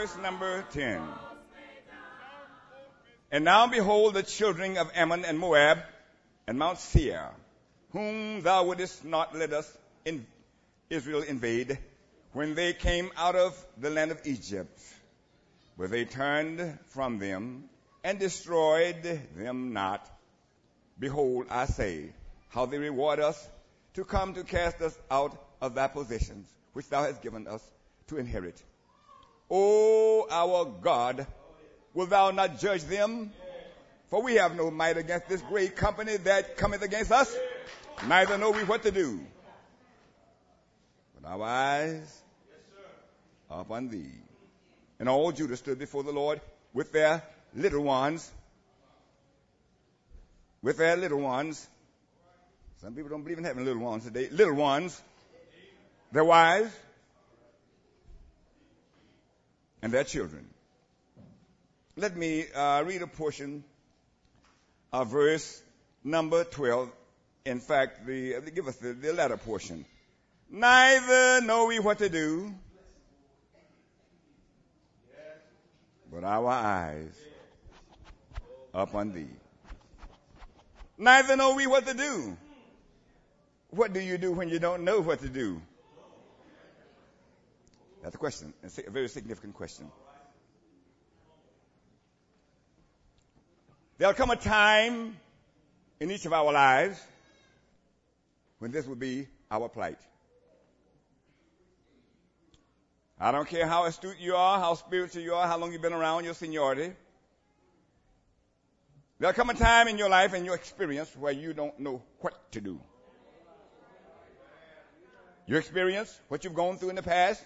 Verse number 10. And now behold the children of Ammon and Moab and Mount Seir, whom thou wouldest not let us in Israel invade, when they came out of the land of Egypt. But they turned from them and destroyed them not. Behold, I say, how they reward us to come to cast us out of thy possessions, which thou hast given us to inherit. O our God, wilt thou not judge them? For we have no might against this great company that cometh against us, neither know we what to do. But our eyes are upon thee. And all Judah stood before the Lord with their little ones, with their little ones. Some people don't believe in having little ones today. Little ones, their wives, and their children. Let me uh, read a portion of verse number 12. In fact, the, uh, give us the, the latter portion. Neither know we what to do, but our eyes upon thee. Neither know we what to do. What do you do when you don't know what to do? That's a question, a very significant question. There'll come a time in each of our lives when this will be our plight. I don't care how astute you are, how spiritual you are, how long you've been around, your seniority. There'll come a time in your life and your experience where you don't know what to do. Your experience, what you've gone through in the past,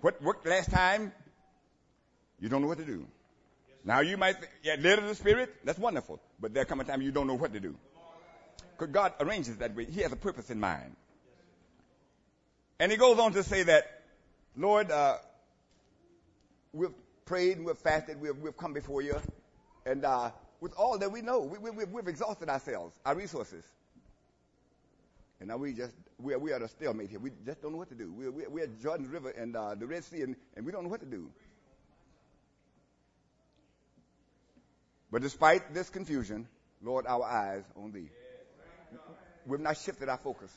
what worked last time, you don't know what to do. Now you might get led of the Spirit, that's wonderful, but there'll come a time you don't know what to do. Because God arranges that way. He has a purpose in mind. And he goes on to say that, Lord, uh, we've prayed and we've fasted, we've, we've come before you, and uh, with all that we know, we, we, we've exhausted ourselves, our resources. And now we just, we are, we are a stalemate here. We just don't know what to do. We're, we're at Jordan River and uh, the Red Sea, and, and we don't know what to do. But despite this confusion, Lord, our eyes on thee. We've not shifted our focus.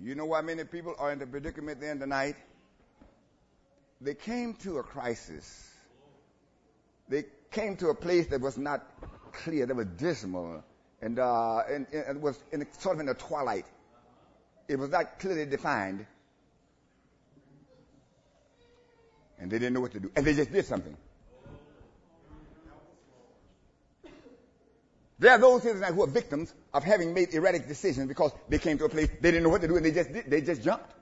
You know why many people are in the predicament then tonight? They came to a crisis. They came to a place that was not clear, that was dismal, and, uh, and, and was in, sort of in the twilight. It was not clearly defined. And they didn't know what to do. And they just did something. There are those here tonight who are victims of having made erratic decisions because they came to a place they didn't know what to do and they just did, they just jumped,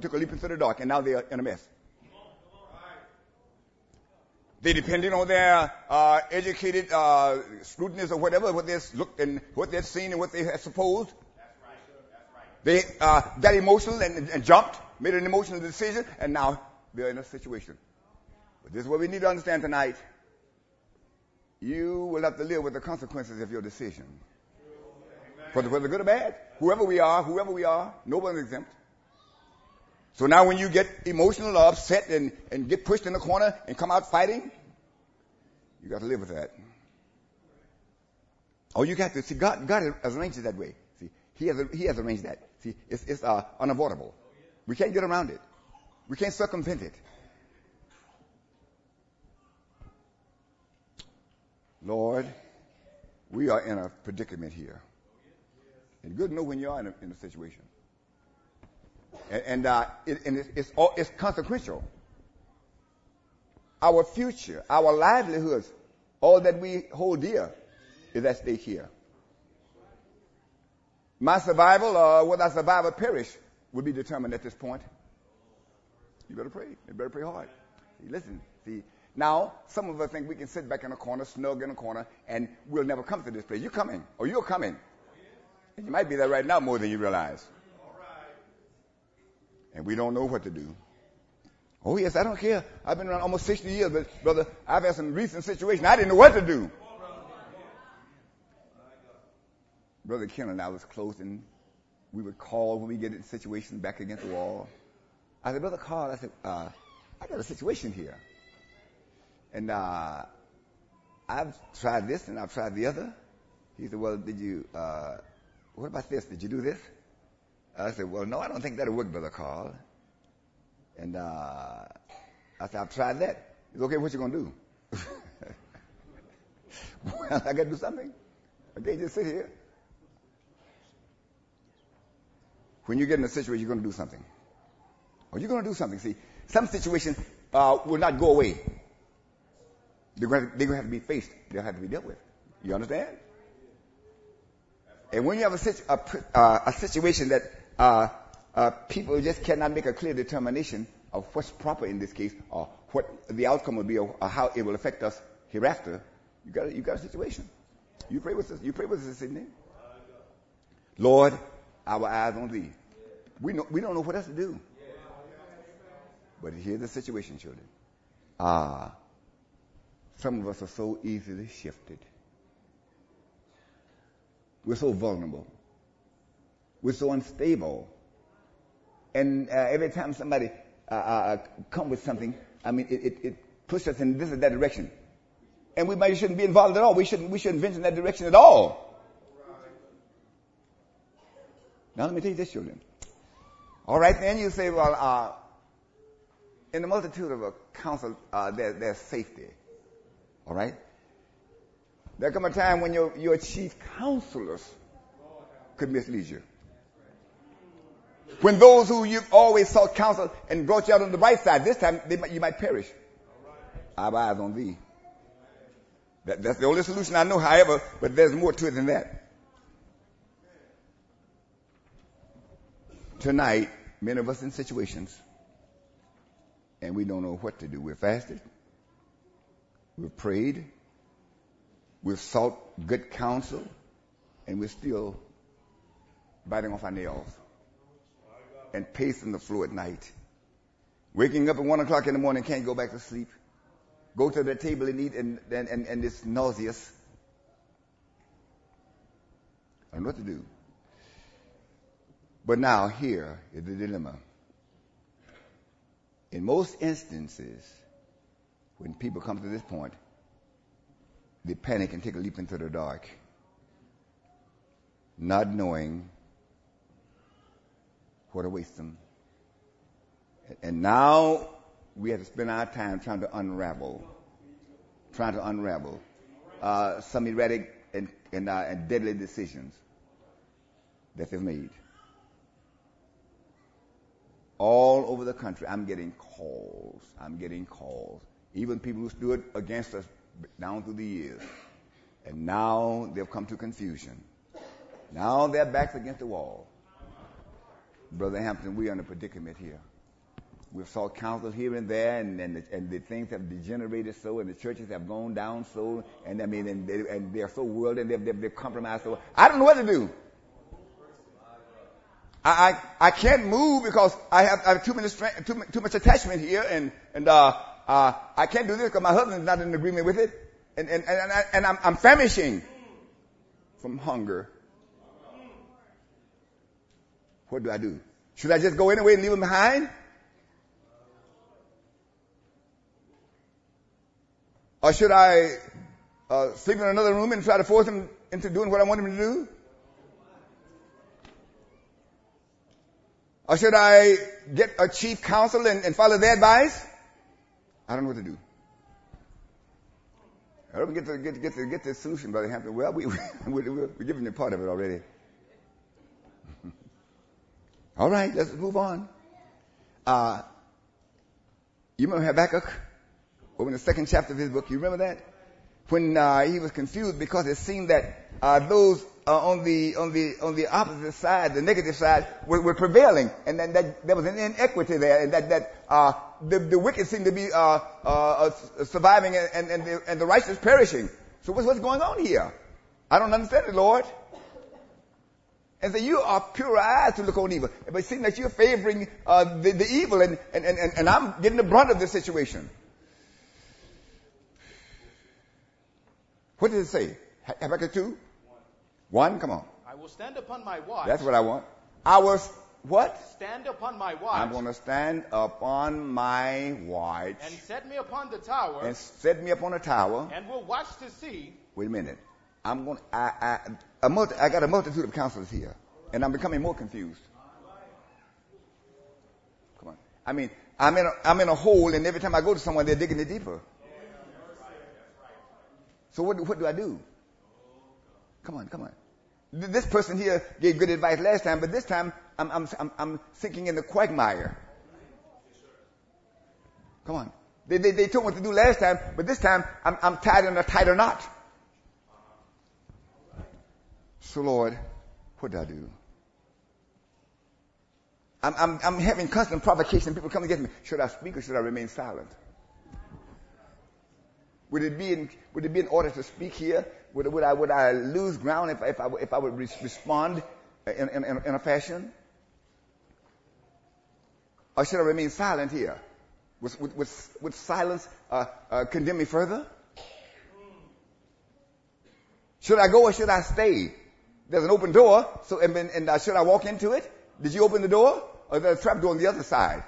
took a leap into the dark, and now they are in a mess. They depended on their uh, educated uh, scrutinies or whatever, what they've looked and what they'd seen and what they had supposed. They uh, got emotional and, and jumped, made an emotional decision, and now they're in a situation. But this is what we need to understand tonight you will have to live with the consequences of your decision. Whether, whether good or bad, whoever we are, whoever we are, nobody's exempt. So now when you get emotional or upset and, and get pushed in the corner and come out fighting, you got to live with that. Oh, you got to see God. God has arranged it that way. See, He has He has arranged that. See, it's, it's uh, unavoidable. We can't get around it. We can't circumvent it. Lord, we are in a predicament here. And good to know when you are in a, in a situation. And, and, uh, it, and it's, it's, all, it's consequential. Our future, our livelihoods, all that we hold dear is at stake here. My survival or whether I survive or perish would be determined at this point. You better pray. You better pray hard. See, listen, see, now some of us think we can sit back in a corner, snug in a corner, and we'll never come to this place. You're coming, or you're coming. And you might be there right now more than you realize. And we don't know what to do. Oh yes, I don't care. I've been around almost 60 years, but brother, I've had some recent situations. I didn't know what to do. Brother Ken and I was close, and we would call when we get in situations back against the wall. I said, Brother Carl, I said, uh, I got a situation here. And uh, I've tried this and I've tried the other. He said, Well, did you, uh, what about this? Did you do this? I said, Well, no, I don't think that'll work, Brother Carl. And uh, I said, I've tried that. Said, Okay, what you going to do? well, I got to do something. I can't just sit here. When you get in a situation, you're going to do something. Or you're going to do something. See, some situations uh, will not go away. They're going, to, they're going to have to be faced. They'll have to be dealt with. You understand? And when you have a, situ- a, uh, a situation that uh, uh, people just cannot make a clear determination of what's proper in this case, or what the outcome will be, or, or how it will affect us hereafter, you got you got a situation. You pray with us. You pray with us this evening. Lord, our eyes on Thee. We know we don't know what else to do. But here's the situation, children. Ah, some of us are so easily shifted. We're so vulnerable. We're so unstable. And uh, every time somebody uh, uh, come with something, I mean, it, it, it pushes us in this or that direction. And we might shouldn't be involved at all. We shouldn't, we shouldn't venture in that direction at all. Now let me tell you this, children. All right, then you say, well, uh, in the multitude of a counsel, uh, there, there's safety. All right? There come a time when your, your chief counselors could mislead you. When those who you've always sought counsel and brought you out on the right side, this time they, you might perish. I have eyes on thee. That, that's the only solution I know, however, but there's more to it than that. Tonight, many of us in situations, and we don't know what to do. We're fasted. We've prayed. We've sought good counsel, and we're still biting off our nails and pacing the floor at night. Waking up at one o'clock in the morning, can't go back to sleep. Go to the table and eat, and, and, and, and it's nauseous. I don't know what to do. But now, here is the dilemma. In most instances, when people come to this point, they panic and take a leap into the dark, not knowing what awaits them. And now we have to spend our time trying to unravel, trying to unravel uh, some erratic and, and, uh, and deadly decisions that they've made. All over the country, I'm getting calls. I'm getting calls. Even people who stood against us down through the years. And now they've come to confusion. Now their backs against the wall. Brother Hampton, we're in a predicament here. We've sought counsel here and there, and, and, the, and the things have degenerated so, and the churches have gone down so, and I mean, and, they, and they're so worldly, and they've, they've, they've compromised so. I don't know what to do. I, I, I can't move because I have, I have too, many strength, too, too much attachment here, and, and uh, uh, I can't do this because my husband is not in agreement with it, and, and, and, and, and I'm, I'm famishing from hunger. What do I do? Should I just go anyway and leave him behind? Or should I uh, sleep in another room and try to force him into doing what I want him to do? Or should I get a chief counsel and, and follow their advice? I don't know what to do. I don't get to get get to get the solution, Brother Hampton. Well, we, we, we're, we're giving you part of it already. All right, let's move on. Uh, you remember Habakkuk? Over in the second chapter of his book, you remember that? When uh, he was confused because it seemed that uh, those uh, on the on the on the opposite side, the negative side, were, were prevailing, and then that there was an inequity there, and that that uh, the the wicked seemed to be uh, surviving, and and the, and the righteous perishing. So what's what's going on here? I don't understand it, Lord. And so you are pure eyes to look on evil, but it seems like you're favoring uh, the, the evil, and, and and and I'm getting the brunt of this situation. What did it say? Habakkuk 2? One, come on. I will stand upon my watch. That's what I want. I will, what? Stand upon my watch. I'm going to stand upon my watch. And set me upon the tower. And set me upon a tower. And will watch to see. Wait a minute. I'm going. I I a multi, I got a multitude of counselors here, and I'm becoming more confused. Come on. I mean, I'm in a, I'm in a hole, and every time I go to someone, they're digging it deeper. So what what do I do? Come on, come on. This person here gave good advice last time, but this time I'm, I'm, I'm, I'm sinking in the quagmire. Come on. They, they, they told me what to do last time, but this time I'm, I'm tied in a tighter knot. So Lord, what do I do? I'm, I'm, I'm having constant provocation. People come against me. Should I speak or should I remain silent? Would it be in, would it be in order to speak here? Would, would I, would I lose ground if, if I, if I would respond in, in, in a fashion? Or should I remain silent here? Would, would, would, would silence uh, uh, condemn me further? Should I go or should I stay? There's an open door, so and, and uh, should I walk into it? Did you open the door, or there's a trap door on the other side?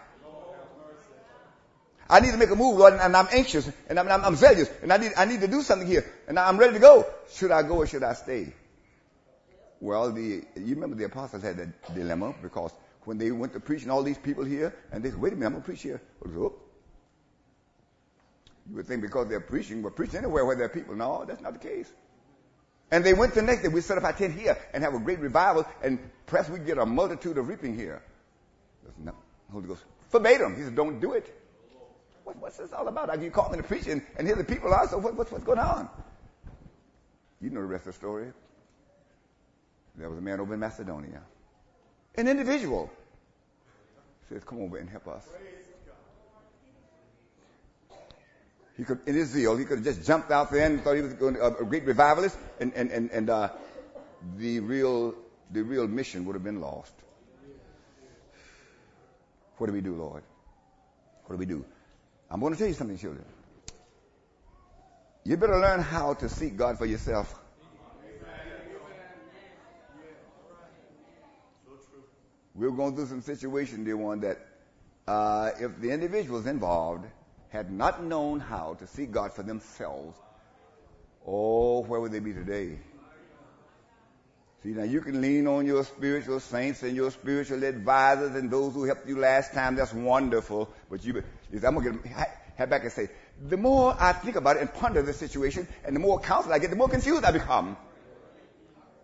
I need to make a move, Lord, and I'm anxious, and I'm, I'm, I'm zealous, and I need, I need to do something here, and I'm ready to go. Should I go or should I stay? Well, the, you remember the apostles had that dilemma because when they went to preach and all these people here, and they said, wait a minute, I'm going to preach here. You would think because they're preaching, we're preaching anywhere where there are people. No, that's not the case. And they went the next day. We set up our tent here and have a great revival, and perhaps we get a multitude of reaping here. No, Holy Ghost forbade He said, don't do it. What, what's this all about? I you call me to preach and, and here the people are, so what, what's, what's going on? You know the rest of the story. There was a man over in Macedonia. An individual says, come over and help us. He could, in his zeal, he could have just jumped out there and thought he was going to, a great revivalist, and and and, and uh, the real the real mission would have been lost. What do we do, Lord? What do we do? I'm going to tell you something, children. You better learn how to seek God for yourself. We're going through some situation, dear one, that uh, if the individuals involved had not known how to seek God for themselves, oh, where would they be today? See, now you can lean on your spiritual saints and your spiritual advisors and those who helped you last time. That's wonderful. But you, I'm going to head back and say, the more I think about it and ponder the situation and the more counsel I get, the more confused I become.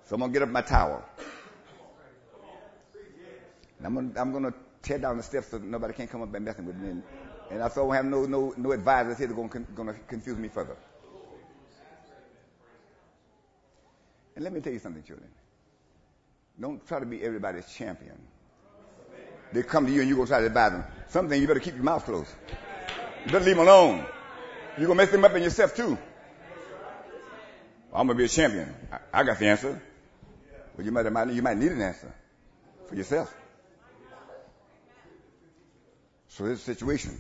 So I'm going to get up my towel. And I'm going to, I'm going to tear down the steps so nobody can come up and messing with me. And, I so have no, no, no advisors here that are going to confuse me further. And let me tell you something, children. Don't try to be everybody's champion. They come to you and you go try to advise them. Something you better keep your mouth closed. You better leave them alone. You're gonna mess them up in yourself too. I'm gonna be a champion. I, I got the answer. But you might, you might need an answer for yourself. So this situation.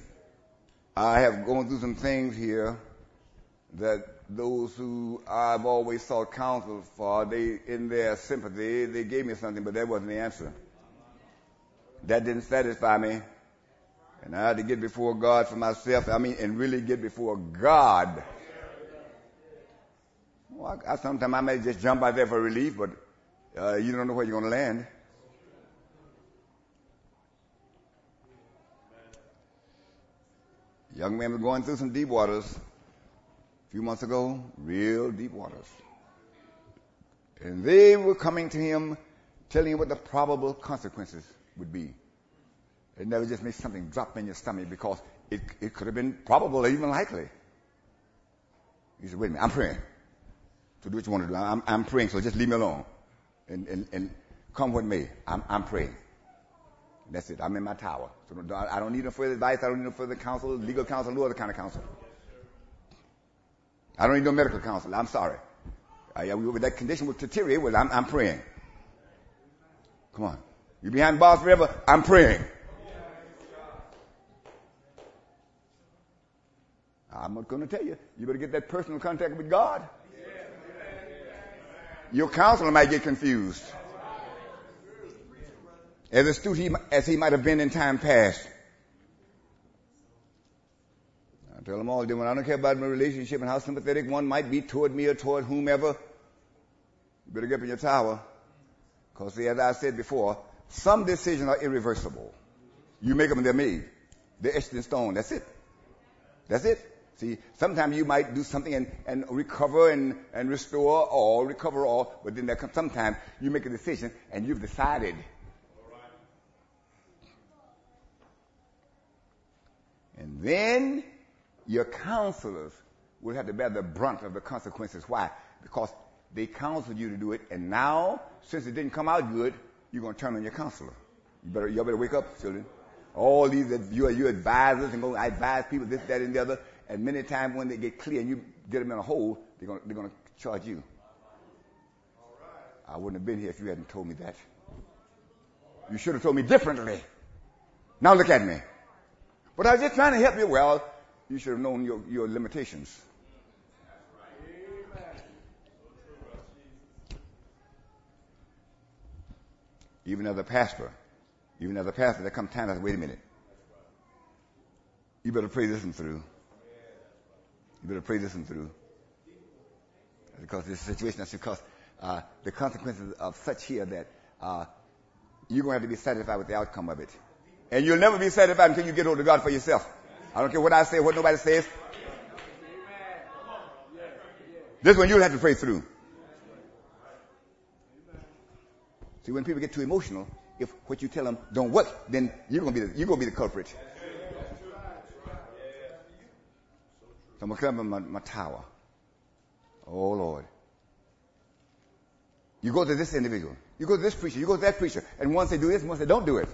I have gone through some things here that those who I've always sought counsel for, they, in their sympathy, they gave me something, but that wasn't the answer. That didn't satisfy me. And I had to get before God for myself. I mean, and really get before God. Well, I, I, sometimes I may just jump out there for relief, but uh, you don't know where you're going to land. Young man was going through some deep waters a few months ago, real deep waters. And they were coming to him, telling him what the probable consequences would be. It never just made something drop in your stomach because it, it could have been probable or even likely. He said, wait a minute, I'm praying. So do what you want to do. I'm, I'm praying, so just leave me alone. And, and, and come with me. I'm, I'm praying. That's it. I'm in my tower. So I don't need no further advice. I don't need no further counsel, legal counsel, no other kind of counsel. I don't need no medical counsel. I'm sorry. Uh, I, with that condition will deteriorate, well, I'm, I'm praying. Come on. You behind bars forever? I'm praying. I'm not going to tell you. You better get that personal contact with God. Your counselor might get confused. As astute he, as he might have been in time past. I tell them all, I don't care about my relationship and how sympathetic one might be toward me or toward whomever. You better get up in your tower. Because as I said before, some decisions are irreversible. You make them and they're made. They're etched in stone. That's it. That's it. See, sometimes you might do something and, and recover and, and restore all, recover all, but then there comes sometimes you make a decision and you've decided. And then your counselors will have to bear the brunt of the consequences. Why? Because they counseled you to do it, and now, since it didn't come out good, you're going to turn on your counselor. You better, you better wake up, children. All these, you are your advisors, and go, I advise people this, that, and the other. And many times when they get clear and you get them in a hole, they're going to, they're going to charge you. I wouldn't have been here if you hadn't told me that. You should have told me differently. Now look at me. But I was just trying to help you. Well, you should have known your, your limitations. Even as a pastor, even as a pastor, there come times, wait a minute. You better pray this one through. You better pray this one through. Because this situation, that's because uh, the consequences of such here that uh, you're going to have to be satisfied with the outcome of it. And you'll never be satisfied until you get hold of God for yourself. I don't care what I say, what nobody says. This one you'll have to pray through. See, when people get too emotional, if what you tell them don't work, then you're to be the, you're to be the culprit. So I'm to come in my, my tower. Oh, Lord. You go to this individual. You go to this preacher. You go to that preacher. And one say do this, and one say don't do it.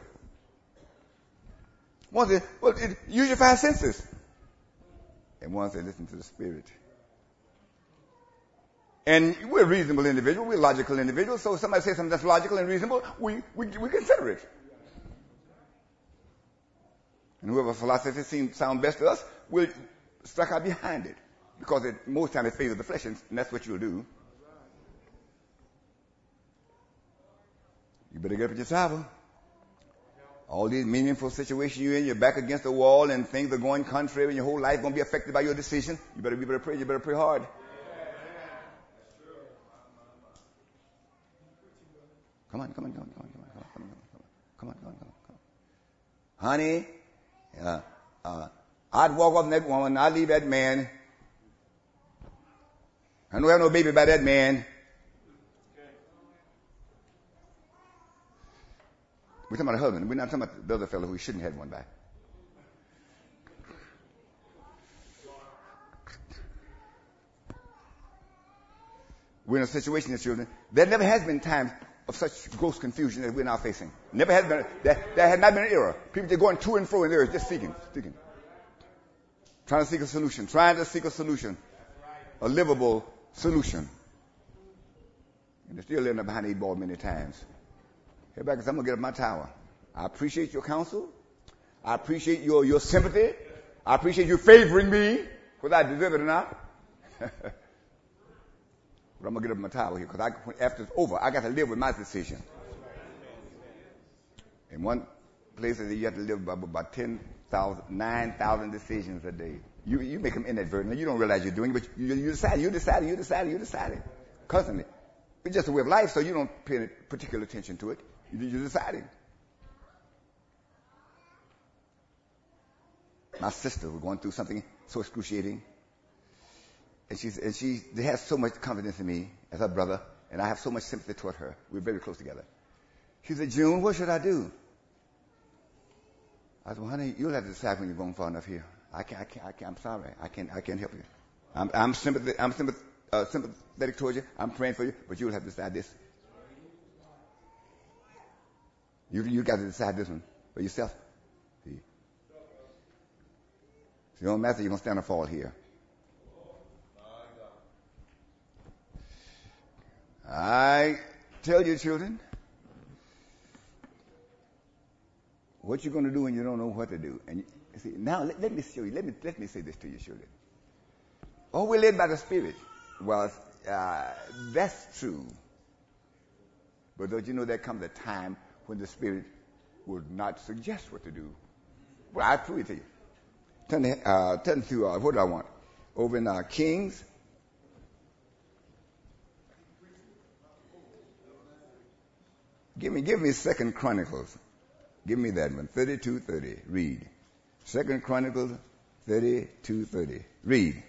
One say, well, it, use your five senses. And one say listen to the Spirit. And we're reasonable individuals. We're logical individuals. So if somebody says something that's logical and reasonable, we, we, we consider it. And whoever philosophy seems sound best to us, we'll struck out behind it. Because it, most times it favors the flesh, and that's what you'll do. You better get up at your table. All these meaningful situations you're in, you're back against the wall and things are going contrary and your whole life going to be affected by your decision. You better, you better pray. You better pray hard. Come on, come on, come on, come on, come on, come on, come on, come on, come on, come on, come on. Honey, uh, uh, I'd walk off that woman, I'd leave that man. I don't have no baby by that man. We're talking about a husband. We're not talking about the other fellow who shouldn't have one by. We're in a situation children. There never has been times of such gross confusion that we're now facing. Never has been. There, there had not been an era. People are going to and fro in there, just seeking, seeking. Trying to seek a solution. Trying to seek a solution. A livable solution. And they're still living up behind eight ball many times. Back, I'm going to get up my tower. I appreciate your counsel. I appreciate your, your sympathy. I appreciate you favoring me, whether I deserve it or not. but I'm going to get up my tower here because after it's over, I got to live with my decision. In one place, you have to live by about 10 9,000 decisions a day. You, you make them inadvertently. You don't realize you're doing it, but you, you decide, you decide, you decide, you decide constantly. It's just a way of life, so you don't pay any particular attention to it. You're deciding. My sister was going through something so excruciating. And she's, and she has so much confidence in me as her brother, and I have so much sympathy toward her. We're very close together. She said, June, what should I do? I said, well, honey, you'll have to decide when you're going far enough here. I can't, I can't, I can't I'm sorry. I can't, I can't help you. I'm, I'm sympathetic, I'm sympathetic, uh, sympathetic towards you. I'm praying for you, but you'll have to decide this. You, you got to decide this one for yourself. See, See don't matter, you're going to stand or fall here. I tell you, children, what you're going to do when you don't know what to do. And you, see, now let, let, me show you. Let me let me say this to you, children. Oh, we're led by the Spirit. Well, uh, that's true. But don't you know there comes a time when the Spirit would not suggest what to do? Well, I prove it to you. Turn, uh, turn to uh, what do I want? Over in uh, Kings Give me, give me Second Chronicles. Give me that one. Thirty-two thirty. Read. Second Chronicles thirty-two thirty. Read.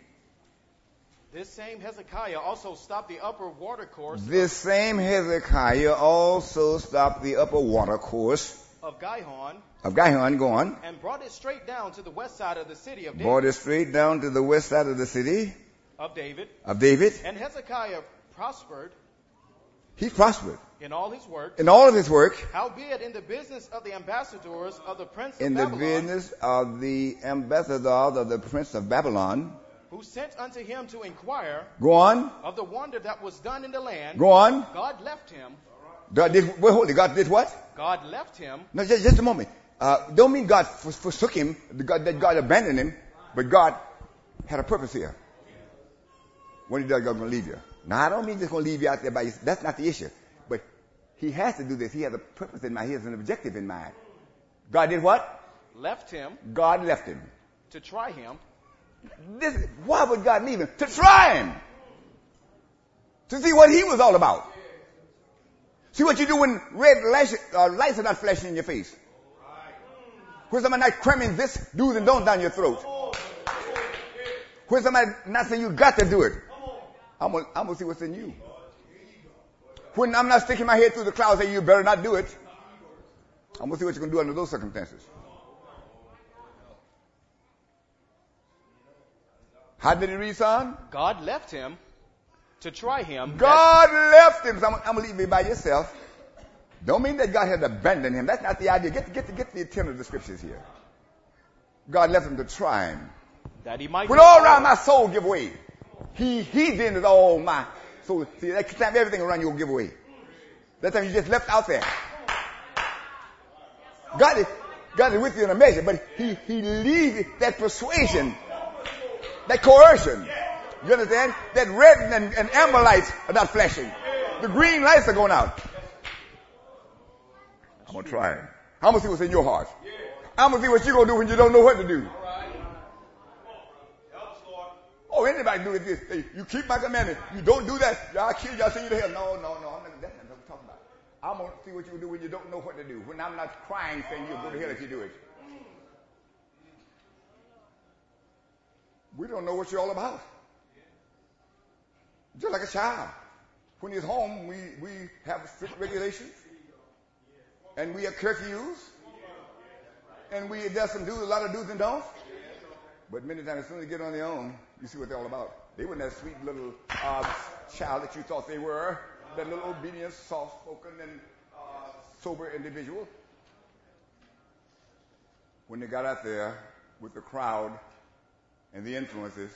This same Hezekiah also stopped the upper watercourse. This same Hezekiah also stopped the upper watercourse of Gihon. Of Gihon, go on. And brought it straight down to the west side of the city of David. Brought it straight down to the west side of the city. Of David. Of David. And Hezekiah prospered. He prospered. In all his work. In all of his work. Howbeit in the business of the ambassadors of the prince of in Babylon. In the business of the ambassadors of the prince of Babylon. Who sent unto him to inquire. Go on. Of the wonder that was done in the land. Go on. God left him. God did, wait, hold it. God did what? God left him. No, just, just a moment. Uh, don't mean God forsook him, God, that God abandoned him, but God had a purpose here. When he does, God's going to leave you. Now, I don't mean just going to leave you out there by yourself. That's not the issue. But he has to do this. He has a purpose in mind. He has an objective in mind. God did what? Left him. God left him. To try him. This, why would God leave him? To try him. To see what he was all about. See what you do when red lash, uh, lights are not flashing in your face. When somebody not cramming this do's and don'ts down your throat. When somebody not saying you got to do it. I'm gonna, I'm gonna see what's in you. When I'm not sticking my head through the clouds saying you better not do it. I'm gonna see what you're gonna do under those circumstances. How did he read, son? God left him to try him. God left him. So I'm, I'm going to leave you by yourself. Don't mean that God had abandoned him. That's not the idea. Get, get, get the intent of the scriptures here. God left him to try him. That he might. When all around my soul give way, he he's in it all my soul. See, that time everything around you will give way. That time you just left out there. God is, God is with you in a measure, but he, he leaves that persuasion, that coercion. You understand? That red and, and amber lights are not flashing. The green lights are going out. I'm gonna try it. I'm gonna see what's in your heart. I'm gonna see what you're gonna do when you don't know what to do. Oh, anybody do this. Hey, you keep my commandment. You don't do that. I'll kill you. I'll send you to hell. No, no, no. I'm not, that's not what I'm talking about. I'm going to see what you do when you don't know what to do. When I'm not crying saying you'll go to hell if you do it. We don't know what you're all about. Just like a child. When he's home, we, we have strict regulations. And we have curfews. And we there's some do's, a lot of do's and don'ts. But many times, as soon as they get on their own, you see what they're all about. They weren't that sweet little uh, child that you thought they were. That little obedient, soft-spoken, and uh, sober individual. When they got out there with the crowd and the influences,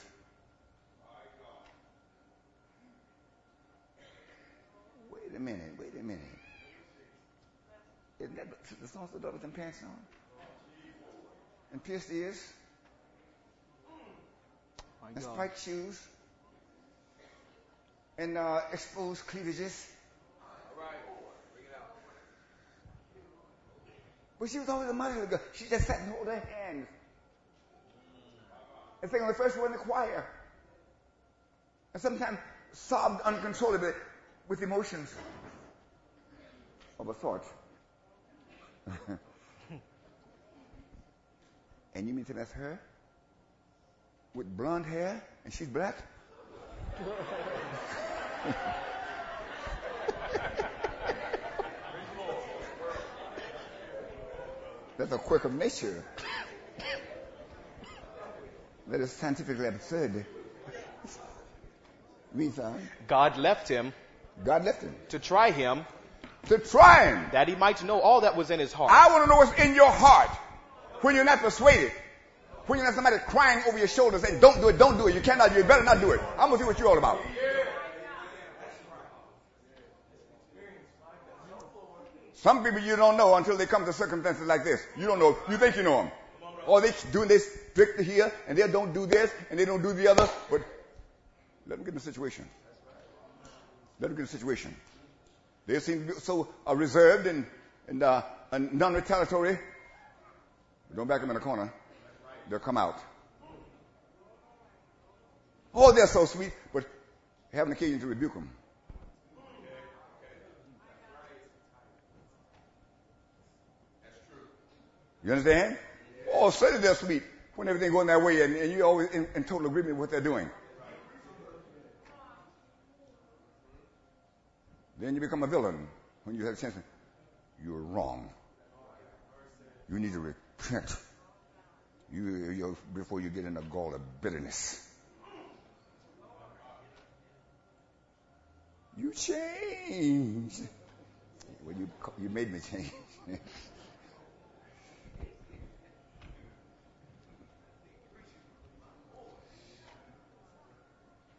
wait a minute, wait a minute. Isn't that the songs of the daughters and pants on? And pierced ears? and spiked shoes and uh, exposed cleavages. But she was always a mother of God. She just sat and hold her hands and sang on the first word in the choir. And sometimes sobbed uncontrollably with emotions of a sort. and you mean to that's her? with blonde hair and she's black? That's a quirk of nature. That is scientifically absurd. Read, son. Uh, God left him. God left him. To try him. to try him. that he might know all that was in his heart. I want to know what's in your heart when you're not persuaded. When you're not somebody crying over your shoulder saying, don't do it, don't do it, you cannot do it, you better not do it. I'm going to see what you're all about. Some people you don't know until they come to circumstances like this. You don't know. You think you know them. Or they doing this strict here, and they don't do this, and they don't do the other. But let them get in the situation. Let them get in the situation. They seem to be so uh, reserved and, and, uh, and non-retaliatory. Don't back them in a the corner. They'll come out. Oh, they're so sweet, but have an occasion to rebuke them. You understand? Oh, say they're sweet when everything going that way and, and you're always in, in total agreement with what they're doing. Then you become a villain when you have a chance. You're wrong. You need to repent. You, you before you get in a gall of bitterness. You changed. Well, you you made me change.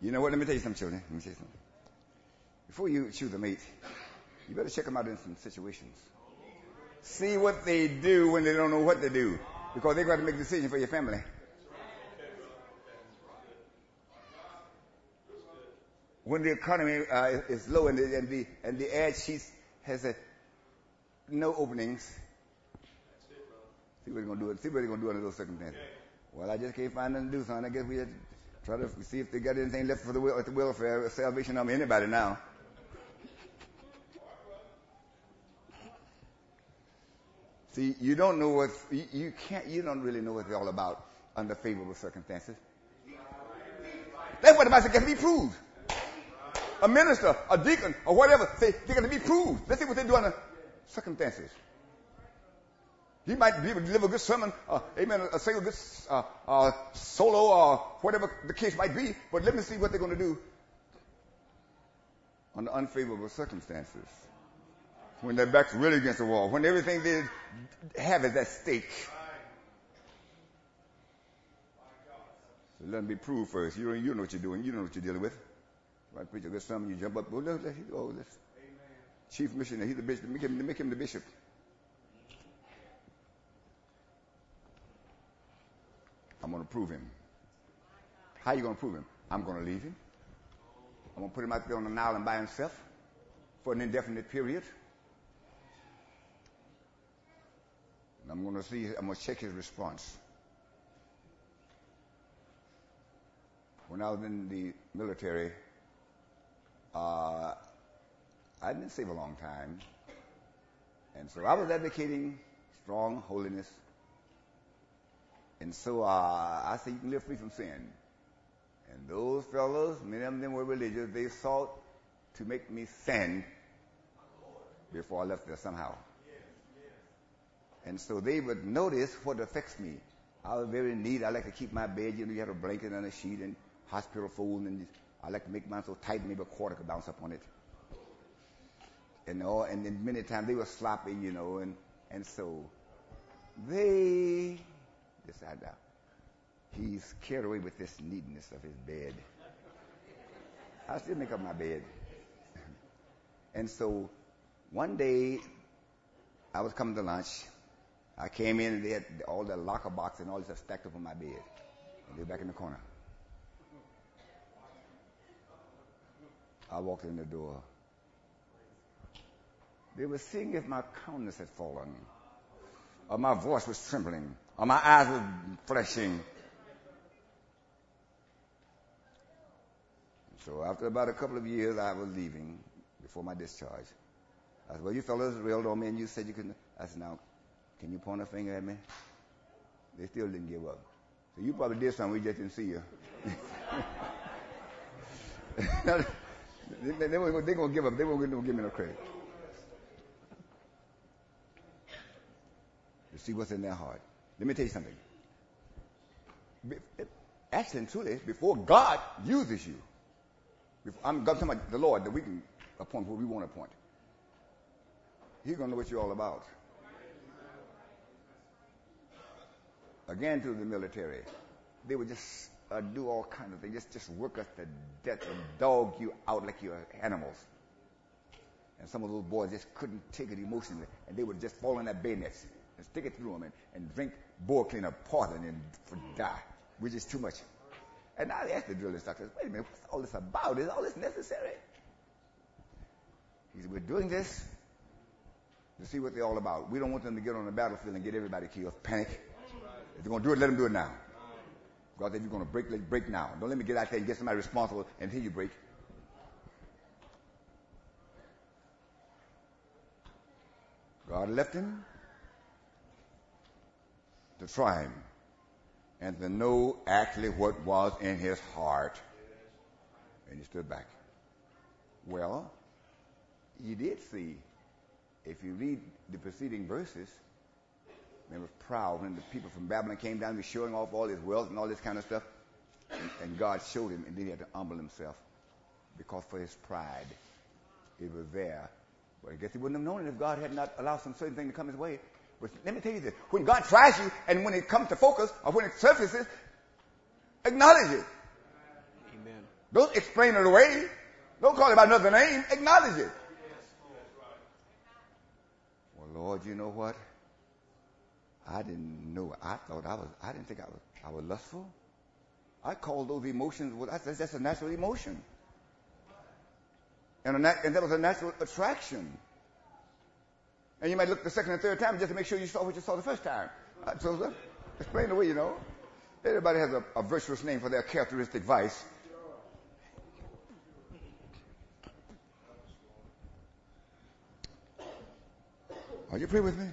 you know what? Let me tell you something, children. Let me tell you something. Before you choose a mate, you better check them out in some situations. See what they do when they don't know what to do. Because they're going to make a decision for your family. When the economy uh, is low and the, and the, and the ad sheet has a, no openings, see what they're going to do. See what they're going to do under those circumstances. Well, I just can't find nothing to do, son. I guess we have to try to see if they got anything left for the, will, the will welfare, uh, salvation of anybody now. See, you don't know what you, can't. You don't really know what they're all about under favorable circumstances. That's what the Bible says. Got to be proved. A minister, a deacon, or whatever, say they got to be proved. Let's see what they do under circumstances. He might be able to deliver a good sermon, uh, amen, a sing a good uh, uh, solo, or whatever the case might be. But let me see what they're going to do under unfavorable circumstances when their back's really against the wall, when everything they have is at stake. So let them be proved first. You, you know what you're doing. You know what you're dealing with. Right, preacher, get something, you jump up. Let, let, oh, let's, chief missionary, he's the bishop. Make him, make him the bishop. I'm going to prove him. How you going to prove him? I'm going to leave him. I'm going to put him out there on an island by himself for an indefinite period. And I'm going to see, I'm going to check his response. When I was in the military, uh, I didn't save a long time. And so I was advocating strong holiness. And so uh, I said, you can live free from sin. And those fellows, many of them were religious, they sought to make me sin before I left there somehow. And so they would notice what affects me. I was very neat. I like to keep my bed, you know, you have a blanket and a sheet and hospital fold, and I like to make mine so tight maybe a quarter could bounce up on it. And all, and then many times they were sloppy, you know, and, and so they decided that he's carried away with this neatness of his bed. I still make up my bed. and so one day I was coming to lunch I came in and they had all the locker box and all this stuff stacked up on my bed. And they were back in the corner. I walked in the door. They were seeing if my countenance had fallen, or my voice was trembling, or my eyes were flashing. So after about a couple of years, I was leaving before my discharge. I said, well, you fellas railed on me and you said you couldn't. I said, now, can you point a finger at me? They still didn't give up. So you probably did something, we just didn't see you. they, they, are going to give up. They won't give me no credit. To see what's in their heart. Let me tell you something. Actually and truly, before God uses you, before, I'm talking about the Lord that we can appoint who we want to appoint. he's going to know what you're all about. Again, to the military, they would just uh, do all kinds of things, just, just work us to death and dog you out like you're animals. And some of those boys just couldn't take it emotionally, and they would just fall in their bayonets and stick it through them and, and drink boar cleaner poison and for die, which is too much. And I asked the drill instructors, wait a minute, what's all this about? Is all this necessary? He said, we're doing this to see what they're all about. We don't want them to get on the battlefield and get everybody killed. Panic. If they're going to do it, let them do it now. God, if you're going to break, let break now. Don't let me get out there and get somebody responsible until you break. God left him to try him and to know actually what was in his heart. And he stood back. Well, you did see, if you read the preceding verses, they was proud when the people from Babylon came down, he was showing off all his wealth and all this kind of stuff. And, and God showed him, and then he had to humble himself because for his pride, it was there. But I guess he wouldn't have known it if God had not allowed some certain thing to come his way. But let me tell you this: when God tries you, and when it comes to focus, or when it surfaces, acknowledge it. Amen. Don't explain it away. Don't call it by another name. Acknowledge it. Well, Lord, you know what? I didn't know. I thought I was. I didn't think I was. I was lustful. I called those emotions. Well, that's, that's a natural emotion, and, a nat- and that was a natural attraction. And you might look the second and third time just to make sure you saw what you saw the first time. Uh, so uh, explain away, you know. Everybody has a, a virtuous name for their characteristic vice. Are you pray with me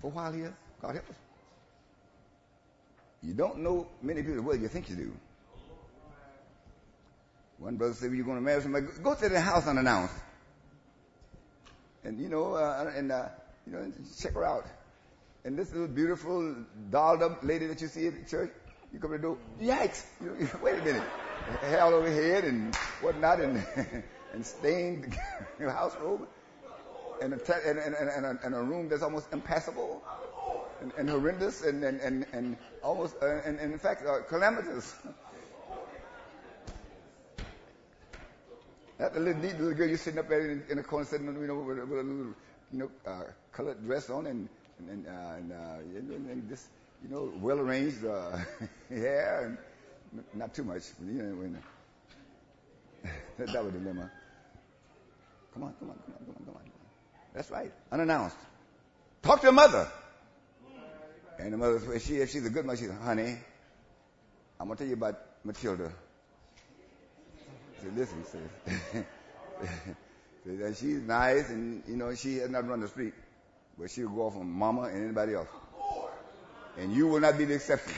for a while here? God help us. You don't know many people well you think you do. One brother said, well, you're going to marry somebody, go to their house unannounced. And, you know, uh, and, uh, you know, check her out. And this little beautiful, dolled up lady that you see at church, you come to the door, yikes! You wait a minute. Hair all over head and whatnot and, and stained house robe and a, te- and, and, and, a, and a room that's almost impassable and, and horrendous and, and, and, and almost, uh, and, and in fact, uh, calamitous. That the little neat little girl, you're sitting up there in, in a corner, sitting, you know, with, with a little, you know, uh, colored dress on and, and, and, uh, and, uh, and, and this, you know, well arranged uh, hair and not too much. You know, when, that, that was a dilemma. Come on, come on, come on, come on, come on. That's right. Unannounced. Talk to your mother. And the mother, if she, if she's a good mother, she said, honey, I'm going to tell you about Matilda. Said, listen. Said that she's nice and, you know, she has not run the street. But she'll go off on mama and anybody else. And you will not be the exception.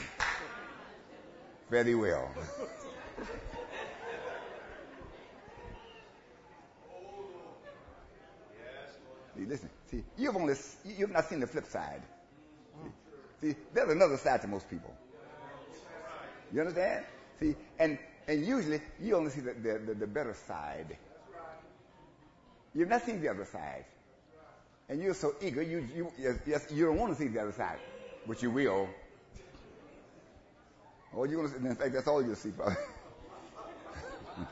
Thee well. See, listen. See, you've only you've not seen the flip side. See, see, there's another side to most people. You understand? See, and and usually you only see the the, the, the better side. You've not seen the other side, and you're so eager. You you yes, yes you don't want to see the other side, but you will. Or you want to? In fact, that's all you'll see, probably.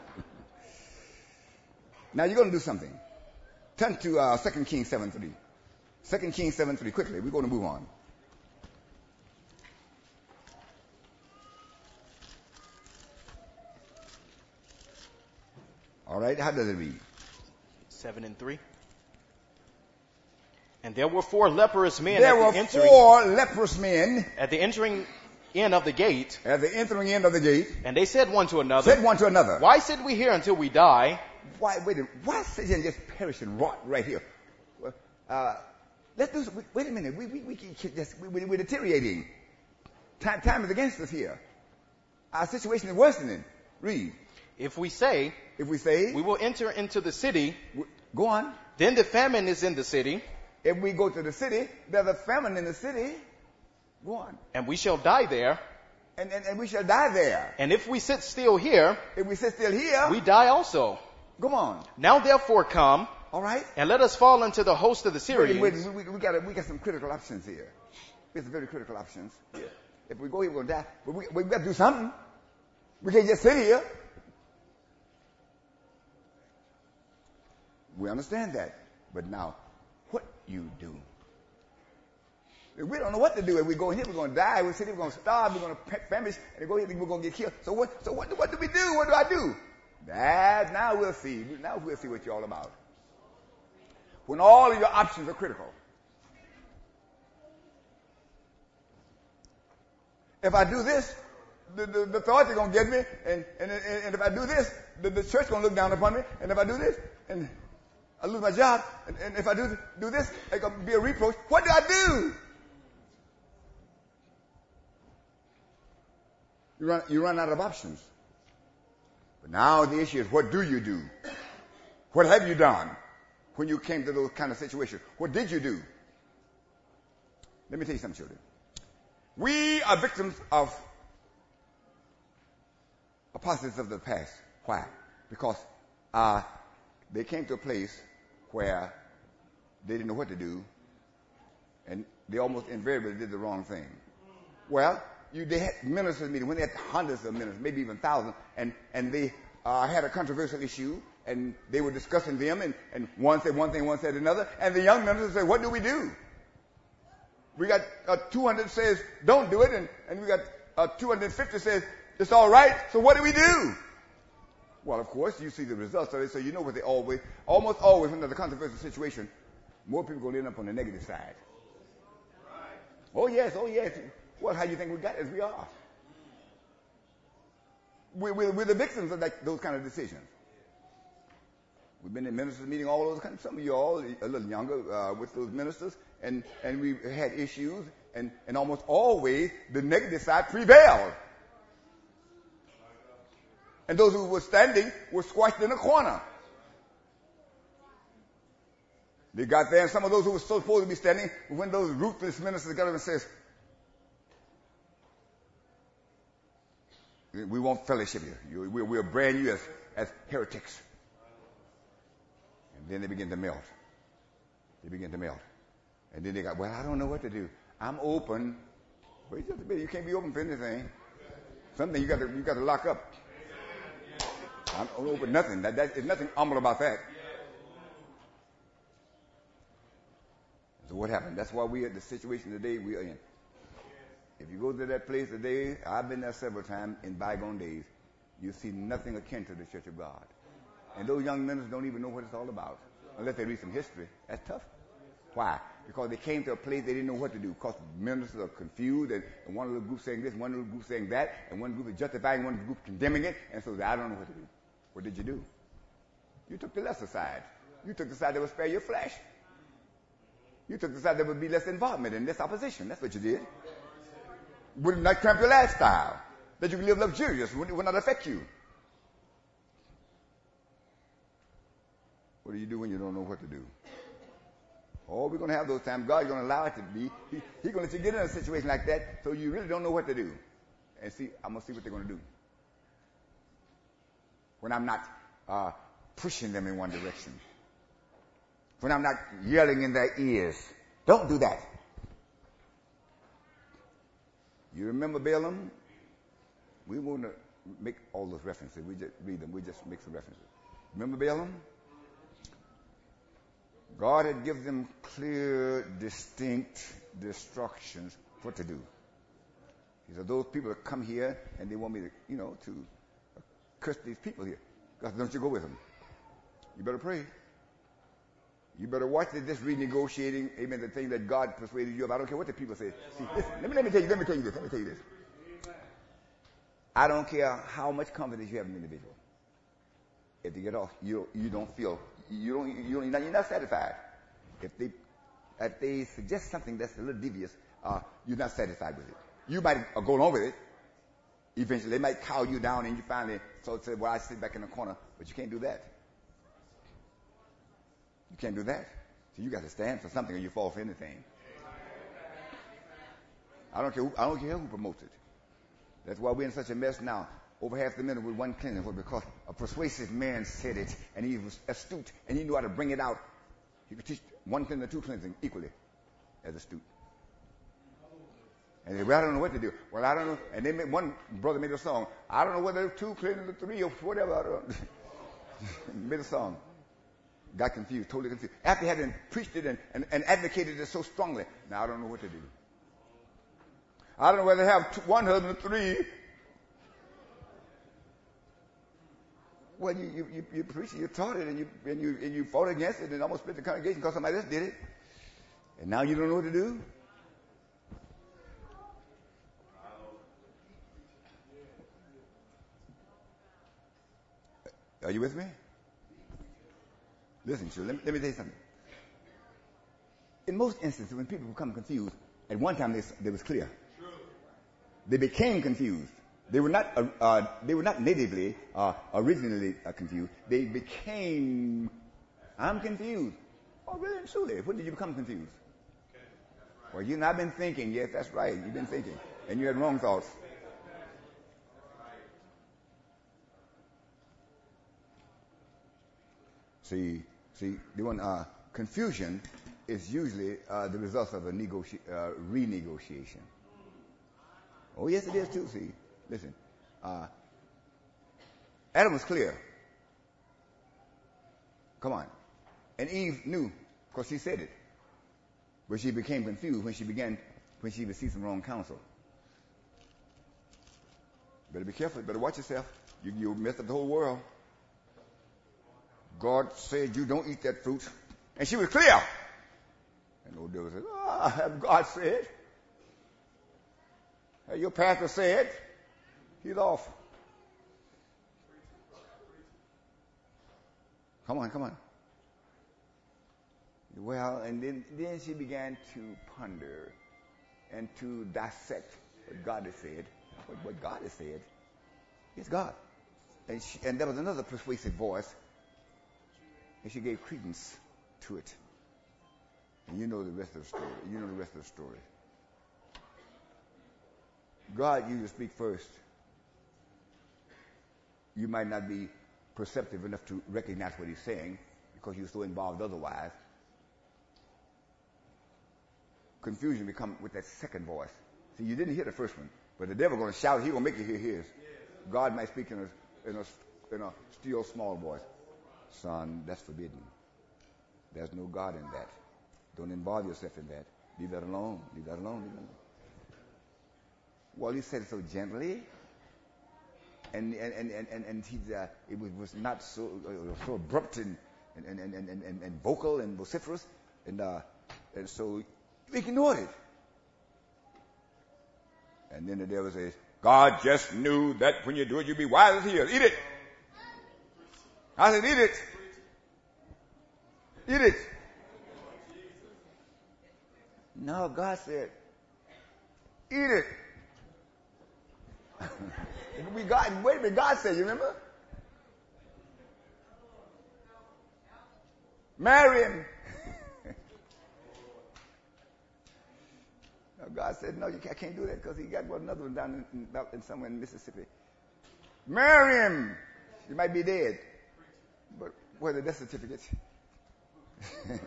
now you're going to do something. Turn to uh, 2 Kings 7 3. 2 Kings 7 3. Quickly, we're going to move on. All right, how does it read? 7 and 3. And there were four leprous men There at, were the entering, four leprous men at the entering in of the gate, at the entering end of the gate, and they said one to another, said one to another, Why sit we here until we die? Why, wait a minute, why sit here and just perish and rot right here? Uh, let's do, wait, a minute, we, we, we can just, we, we- we're deteriorating. Time, time is against us here. Our situation is worsening. Read. If we say, If we say, We will enter into the city, w- go on. then the famine is in the city, If we go to the city, there's a famine in the city. Go on. and we shall die there. And, and, and we shall die there. And if we sit still here, If we sit still here, we die also. come on. Now therefore come, All right? And let us fall into the host of the Wait, Syrians. wait, we, we, got we got some critical options here. We got some very critical options. here. If we go here, we're going to die. But we, we got to do something. We can't just sit here. We understand that. But now, what you do? We don't know what to do. If we go here, we're going to die. We sit here, we're going to starve. We're going to famish. And go here, we're going to get killed. So what? So what? What do we do? What do I do? That now we'll see. Now we'll see what you're all about. When all of your options are critical. If I do this, the, the, the authority is going to get me, and, and, and, if I do this, the, the church is going to look down upon me, and if I do this, and I lose my job, and, and if I do, do this, going to be a reproach. What do I do? You run, you run out of options. But now the issue is, what do you do? What have you done when you came to those kind of situations? What did you do? Let me tell you something, children. We are victims of apostates of the past. Why? Because uh, they came to a place where they didn't know what to do, and they almost invariably did the wrong thing. Well, you, they had ministers meeting when they had hundreds of ministers, maybe even thousands, and and they uh, had a controversial issue, and they were discussing them, and, and one said one thing, one said another, and the young ministers said, "What do we do?" We got uh, 200 says don't do it, and, and we got uh, 250 says it's all right. So what do we do? Well, of course, you see the results of it, so you know what they always, almost always, there's a controversial situation, more people going to end up on the negative side. Oh yes, oh yes. Well, how do you think we got as we are? We're, we're, we're the victims of that, those kind of decisions. We've been in ministers meeting all those kinds. Some of you all a little younger uh, with those ministers, and and we had issues, and and almost always the negative side prevailed, and those who were standing were squashed in a corner. They got there, and some of those who were supposed to be standing, when those ruthless ministers got up and says, "We won't fellowship you. We're brand new as as heretics." And then they begin to melt. They begin to melt. And then they got, well, I don't know what to do. I'm open. Wait just a minute. You can't be open for anything. Something you got to, you got to lock up. I'm open nothing. That, that, there's nothing humble about that. So what happened? That's why we are the situation today we are in. If you go to that place today, I've been there several times in bygone days, you see nothing akin to the Church of God. And those young ministers don't even know what it's all about unless they read some history. That's tough. Why? Because they came to a place they didn't know what to do. Because ministers are confused, and, and one little group saying this, one little group saying that, and one group is justifying, one group condemning it, and so I don't know what to do. What did you do? You took the lesser side. You took the side that would spare your flesh. You took the side that would be less involvement and less opposition. That's what you did. Would not cramp your lifestyle. That you can live luxurious. It would not affect you. What do you do when you don't know what to do? Oh, we're going to have those times. God's going to allow it to be. He, he's going to let you get in a situation like that so you really don't know what to do. And see, I'm going to see what they're going to do. When I'm not uh, pushing them in one direction. When I'm not yelling in their ears. Don't do that. You remember Balaam? We want to make all those references. We just read them. We just make some references. Remember Balaam? God had given them clear, distinct instructions what to do. He said, those people that come here and they want me to, you know, to curse these people here. God, don't you go with them. You better pray. You better watch this, renegotiating, amen, the thing that God persuaded you of. I don't care what the people say. See, listen, let me, let me tell you, let me tell you this, let me tell you this. I don't care how much confidence you have in an individual. If they get off, you, you don't feel you don't, you don't, you're not satisfied. If they, if they suggest something that's a little devious, uh, you're not satisfied with it. You might go along with it. Eventually, they might cow you down, and you finally so say, "Well, I sit back in the corner," but you can't do that. You can't do that. So you got to stand for something, or you fall for anything. I don't care. Who, I don't care who promotes it. That's why we're in such a mess now. over half the men with one cleansing because a persuasive man said it, and he was astute, and he knew how to bring it out. He could teach one cleansing, two cleansing equally as astute. And they, well, I don't know what to do. Well, I don't know. And they made, one brother made a song. I don't know whether it's two cleansing or three or whatever. Made a song. Got confused, totally confused. After having preached it and, and, and advocated it so strongly, now I don't know what to do. I don't know whether to have two, one husband or three. Well, you, you, you, you preached it, you taught it, and you, and, you, and you fought against it and almost split the congregation because somebody else did it. And now you don't know what to do? Are you with me? Listen, children, let me, let me tell you something. In most instances, when people become confused, at one time they, they was clear. True. They became confused. They were not, uh, uh, they were not natively, uh, originally uh, confused. They became, I'm confused. Oh, really and truly. When did you become confused? Well, you've not been thinking. Yes, that's right. You've been thinking. And you had wrong thoughts. See, see, the one, uh, confusion is usually uh, the result of a negoti- uh, renegotiation. Oh, yes, it is too. See, listen. Uh, Adam was clear. Come on. And Eve knew, because she said it. But she became confused when she began, when she received some wrong counsel. Better be careful. Better watch yourself. You, you'll mess up the whole world. God said you don't eat that fruit. And she was clear. And old devil said, ah, God said? Have your pastor said? He's off. Come on, come on. Well, and then, then she began to ponder and to dissect what God has said. What, what God has said. is God. And, she, and there was another persuasive voice, and she gave credence to it. And you know the rest of the story. You know the rest of the story. God usually speak first. You might not be perceptive enough to recognize what he's saying because you're so involved otherwise. Confusion become with that second voice. See, you didn't hear the first one, but the devil going to shout. He going to make you hear his. God might speak in a, in a, in a still small voice. Son, that's forbidden. There's no God in that. Don't involve yourself in that. Leave that alone. Leave that alone. Leave that alone. Well, he said it so gently, and and and and, and he, uh, it was, was not so uh, so abrupt and and, and, and, and, and vocal and vociferous, and uh, and so we ignored it. And then there was a, God just knew that when you do it, you'll be wise as he is. Eat it. I said, eat it. Eat it. No, God said, eat it. we God, wait a minute, God said, you remember? Marry him. no, God said, no, you can't, I can't do that because he got another one down in, in, in somewhere in Mississippi. Marry him. You might be dead. Where the death certificate?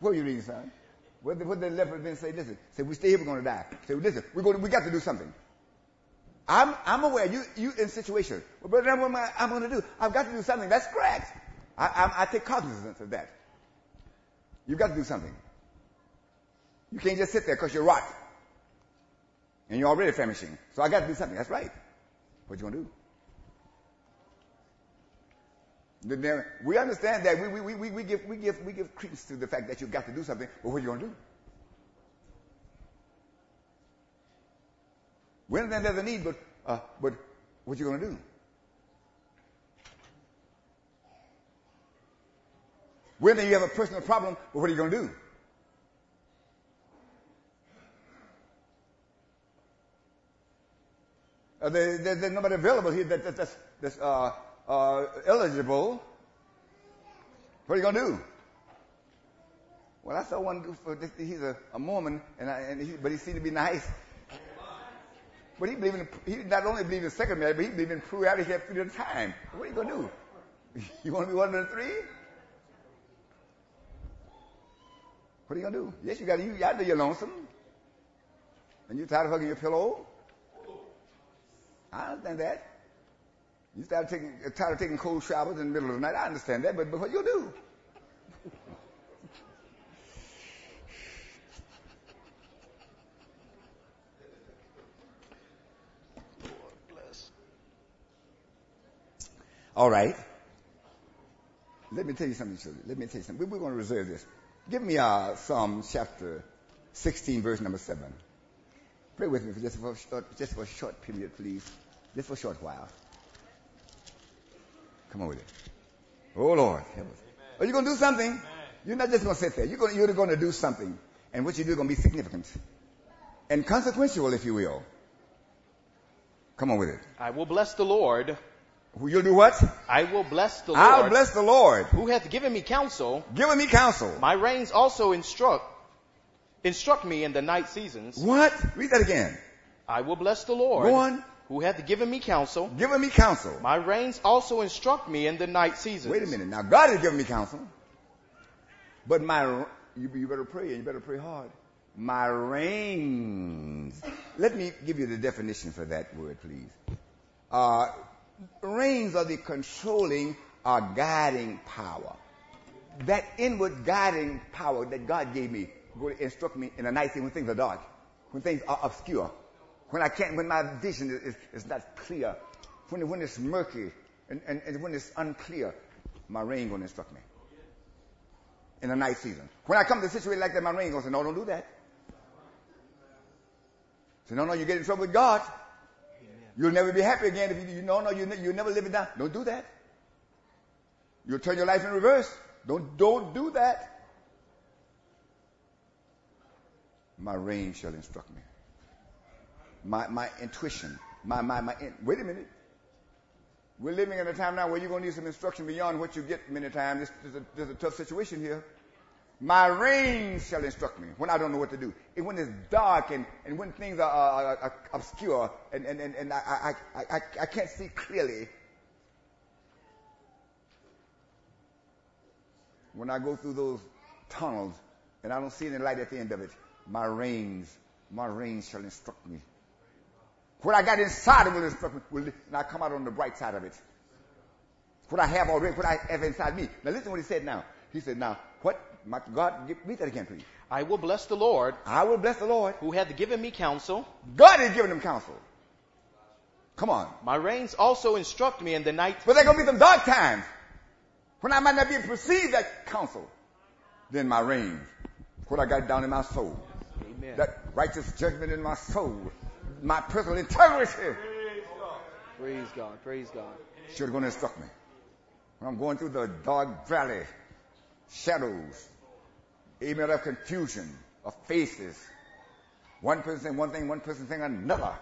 what are you reading, son? What did, the leopard then say? Listen, say we stay here, we're going to die. Say, listen, we're going, to, we got to do something. I'm, I'm aware you, you in situation. Well, but what am I, I'm going to do? I've got to do something. That's correct. I, I, I take cognizance of that. You've got to do something. You can't just sit there because you're rot. And you're already famishing. So I got to do something. That's right. What you going to do? We understand that we, we, we, we, give, we, give, we give credence to the fact that you've got to do something, but what are you going to do? We understand there's a need, but, uh, but what you going to do? We you have a personal problem, but what are you going to do? Uh, there, there, there's nobody available here that, that, that's, that's uh, uh, eligible. What are you going to do? Well, I saw one, for he's a, a Mormon, and, I, and he, but he seemed to be nice. But he believed in, he not only believed in second marriage, but he believed in plurality. At a time. What are you going to do? You want to be one of the three? What are you going to do? Yes, you got to, you, I know you're lonesome. And you're tired of hugging your pillow. I understand that. You start taking, tired of taking cold showers in the middle of the night. I understand that, but, but what you do? All right. Let me tell you something, children. Let me tell you something. We're going to reserve this. Give me uh, Psalm chapter 16, verse number 7. Pray with me for just for short, just for a short period, please. Just for a short while. Come on with it. Oh, Lord. Are oh, you going to do something? Amen. You're not just going to sit there. You're going, you're going to do something. And what you do is going to be significant. And consequential, if you will. Come on with it. I will bless the Lord You'll do what? I will bless the Lord. I'll bless the Lord. Who hath given me counsel. Given me counsel. My reins also instruct, instruct me in the night seasons. What? Read that again. I will bless the Lord. Go on. Who hath given me counsel. Given me counsel. My reins also instruct me in the night seasons. Wait a minute. Now God has given me counsel. But my, you, you better pray and you better pray hard. My reins. Let me give you the definition for that word, please. Uh, reins are the controlling or guiding power. That inward guiding power that God gave me will instruct me in the night season when things are dark, when things are obscure, when I can't, when my vision is, is not clear, when, when it's murky and, and, and when it's unclear, my rein going to instruct me in the night season. When I come to a situation like that, my rein going to say, no, don't do that. Say, no, no, you get in trouble with God. You'll never be happy again if you, you no, no, you, you'll never live it down. Don't do that. You'll turn your life in reverse. Don't, don't do that. My rein shall instruct me. My, my intuition, my, my, my, in, wait a minute. We're living in a time now where you're going to need some instruction beyond what you get many times. Is a, is a tough situation here. My reins shall instruct me when I don't know what to do. And when it's dark and, and when things are, are, are obscure and, and, and, and I, I, I, I can't see clearly. When I go through those tunnels and I don't see any light at the end of it, my reins, my reins shall instruct me. What I got inside of instruct me, will, I come out on the bright side of it. What I have already, what I have inside me. Now listen to what he said now. He said, now, what my God, read that again, please. I will bless the Lord. I will bless the Lord. Who hath given me counsel. God has given him counsel. Come on. My reins also instruct me in the night. But there going to be some dark times when I might not be able to perceive that counsel. Then my reins, what I got down in my soul. Amen. That righteous judgment in my soul. My personal integrity. Praise God. Praise God. Should going to instruct me. When I'm going through the dark valley shadows, amen, of confusion, of faces. One person saying one thing, one person saying another.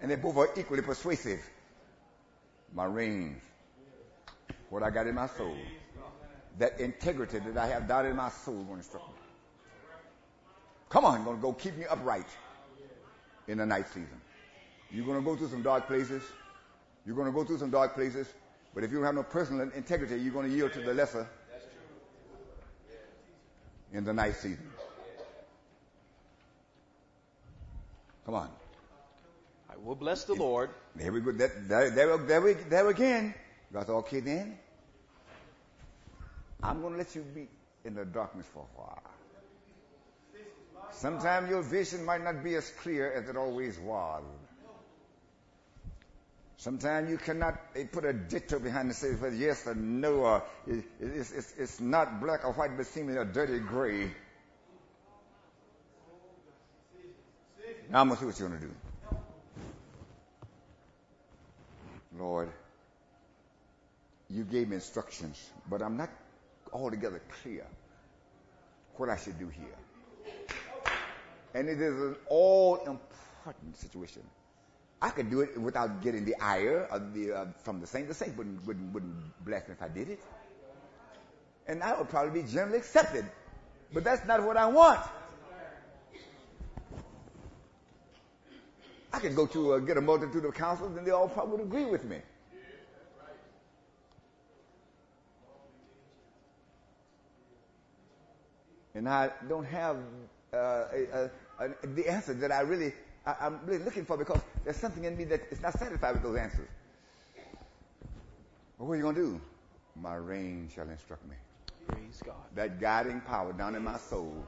And they both are equally persuasive. My reins, what I got in my soul, that integrity that I have down in my soul going to instruct me. Come on, going to go keep me upright in the night season. You're going to go through some dark places. You're going to go through some dark places. But if you don't have no personal integrity, you're going to yield to the lesser in the night season. Come on. I will bless the Lord. There we go. That, there, there, there, we, there again. God said, okay then. I'm going to let you be in the darkness for a while. Sometimes your vision might not be as clear as it always was. Sometimes you cannot put a ditto behind the say whether yes or no, or it, it's, it's, it's not black or white, but seemingly a dirty gray. Now I'm going to see what you're going to do. Lord, you gave me instructions, but I'm not altogether clear what I should do here. And it is an all important situation. I could do it without getting the ire of the, uh, from the saint. The saint wouldn't, wouldn't, wouldn't bless me if I did it. And I would probably be generally accepted But that's not what I want. I could go to uh, get a multitude of counselors and they all probably would agree with me. And I don't have uh, a, a, the answer that I really, I, I'm really looking for because there's something in me that is not satisfied with those answers. Well, what are you going to do? My rein shall instruct me. Praise God. That guiding power down in my soul,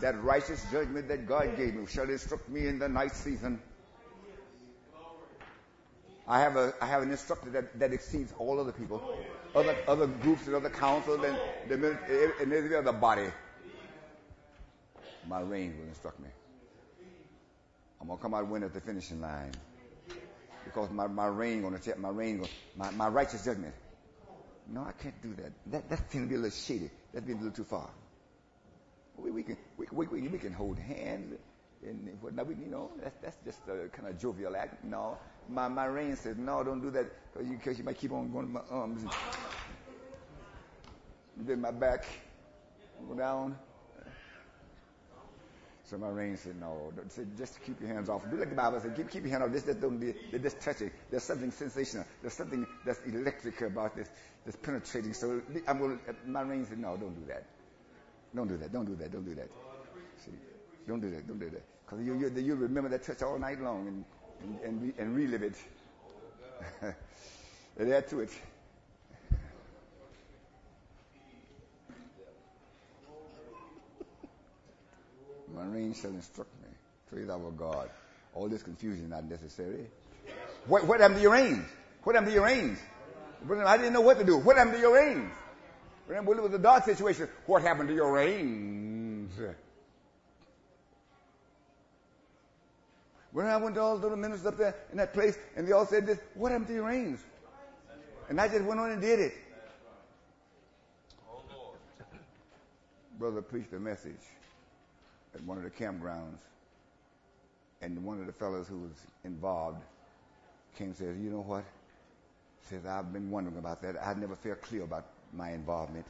that righteous judgment that God gave me shall instruct me in the night season. I have a I have an instructor that, that exceeds all other people, oh, other other groups and other councils and the and every other body. My rein will instruct me. I'm gonna come out winner at the finishing line because my my rein gonna check my rein gonna, my my righteous judgment. No, I can't do that. That that seems to be a little shady. That's been a little too far. We, we can we, we, we, we can hold hands and whatnot. You know, that's that's just a kind of jovial act. No, my my rein says no, don't do that because you, cause you might keep on going to my um, arms. And then my back go down. So my rein said, no, said, just keep your hands off. Do like the Bible said, keep, keep your hand off. This, just don't be, just touch it. There's something sensational. There's something that's electric about this, this penetrating. So I'm going my rein said, no, don't do that. Don't do that. Don't do that. Don't do that. See, don't do that. Don't do that. Because you, you, you remember that touch all night long and, and, and, re, and relive it. and add to it. My rein shall instruct me. Praise our God. All this confusion is not necessary. What, what happened to your reins? What happened to your reins? I didn't know what to do. What happened to your reins? Remember, it was a dark situation. What happened to your reins? When I went to all the ministers up there in that place, and they all said this, what happened to your reins? And I just went on and did it. Brother preached a message at one of the campgrounds, and one of the fellows who was involved came and says, "You know what?" Says, "I've been wondering about that. I never felt clear about my involvement."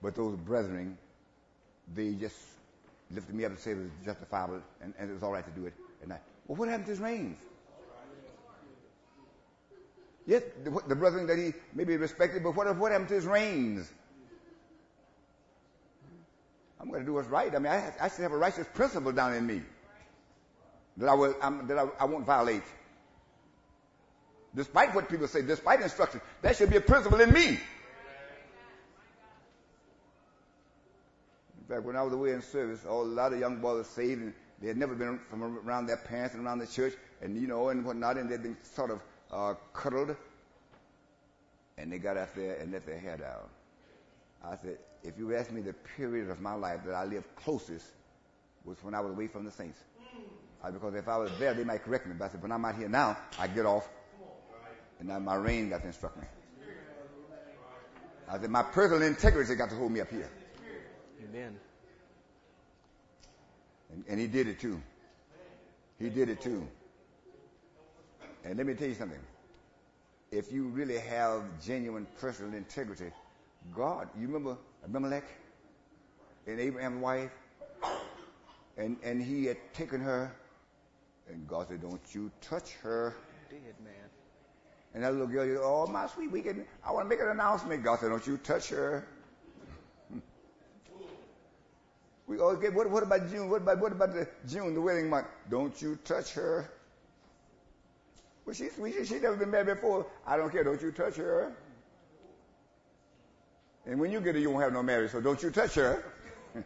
But those brethren, they just lifted me up and said it was justifiable and, and it was all right to do it. And I, well, what happened to his reins? Yes, the, the brethren that he maybe respected, but what, what happened to his reins? I'm going to do what's right. I mean, I, I should have a righteous principle down in me that I will, um, that I, I won't violate. Despite what people say, despite instruction, that should be a principle in me. In fact, when I was away in service, all, a lot of young boys saved and they had never been from around their parents and around the church and, you know, and whatnot, and they'd been sort of uh, cuddled. And they got out there and let their hair down. I said, if you ask me the period of my life that I lived closest was when I was away from the saints. Uh, because if I was there, they might correct me. But I said, when I'm out here now, I get off. And now my rein got to instruct me. I said, my personal integrity got to hold me up here. Amen. And, and he did it too. He did it too. And let me tell you something. If you really have genuine personal integrity, God, you remember Abimelech and Abraham's wife? And, and he had taken her, and God said, Don't you touch her. Did, man. And that little girl, you oh, my sweet, we can, I want to make an announcement. God said, Don't you touch her. We okay, what, what about June? What about what about the June, the wedding month? Don't you touch her. Well, she's sweet. She, she's never been married before. I don't care. Don't you touch her. And when you get her, you won't have no marriage, so don't you touch her.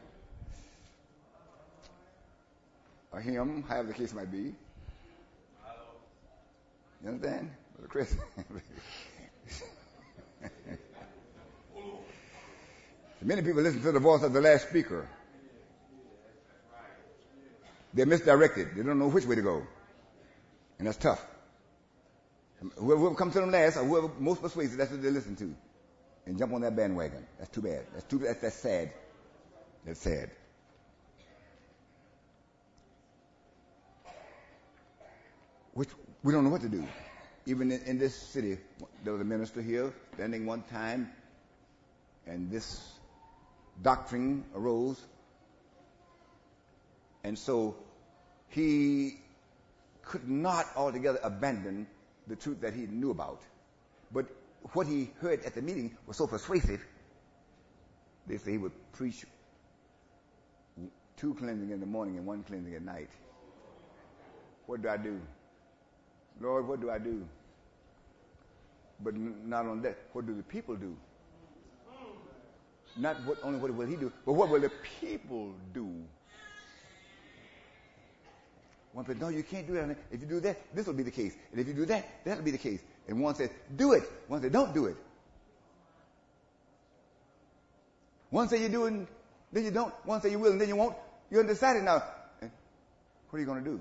or him, however the case might be. You understand? Brother Chris. Many people listen to the voice of the last speaker. They're misdirected. They don't know which way to go. And that's tough. Whoever comes to them last, or whoever most persuasive, that's what they listen to and jump on that bandwagon. That's too bad. That's too that's, that's sad. That's sad. Which we don't know what to do. Even in, in this city, there was a minister here standing one time, and this doctrine arose. And so he could not altogether abandon the truth that he knew about. But what he heard at the meeting was so persuasive, they say he would preach two cleansing in the morning and one cleansing at night. What do I do? Lord, what do I do? But not on that, what do the people do? Not what, only what will he do, but what will the people do? One said, no, you can't do that. If you do that, this will be the case. And if you do that, that'll be the case. And one said, do it. One said, don't do it. One said you do it, then you don't. One said you will, and then you won't. You're undecided now. What are you going to do?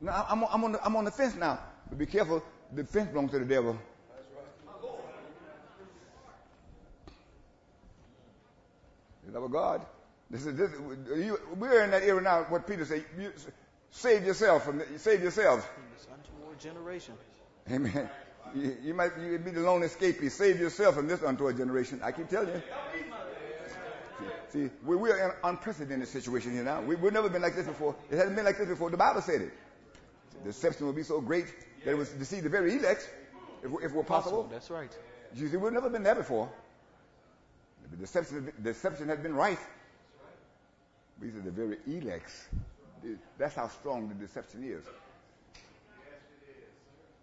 Now, I'm, I'm, on the, I'm on the fence now. But be careful. The fence belongs to the devil. The love of God. This is this. You, we're in that era now. What Peter said. You, save yourself from. The, save yourselves. This untoward generation. Amen. You, you might you be the lone escapee. Save yourself from this untoward generation. I keep telling you. See, see we, we're in an unprecedented situation here now. We, we've never been like this before. It hasn't been like this before. The Bible said it. The deception will be so great that it was deceive the very elect, if, if we're possible. That's right. You see, we've never been there before. The deception, deception has been rife. These are the very elects. That's how strong the deception is.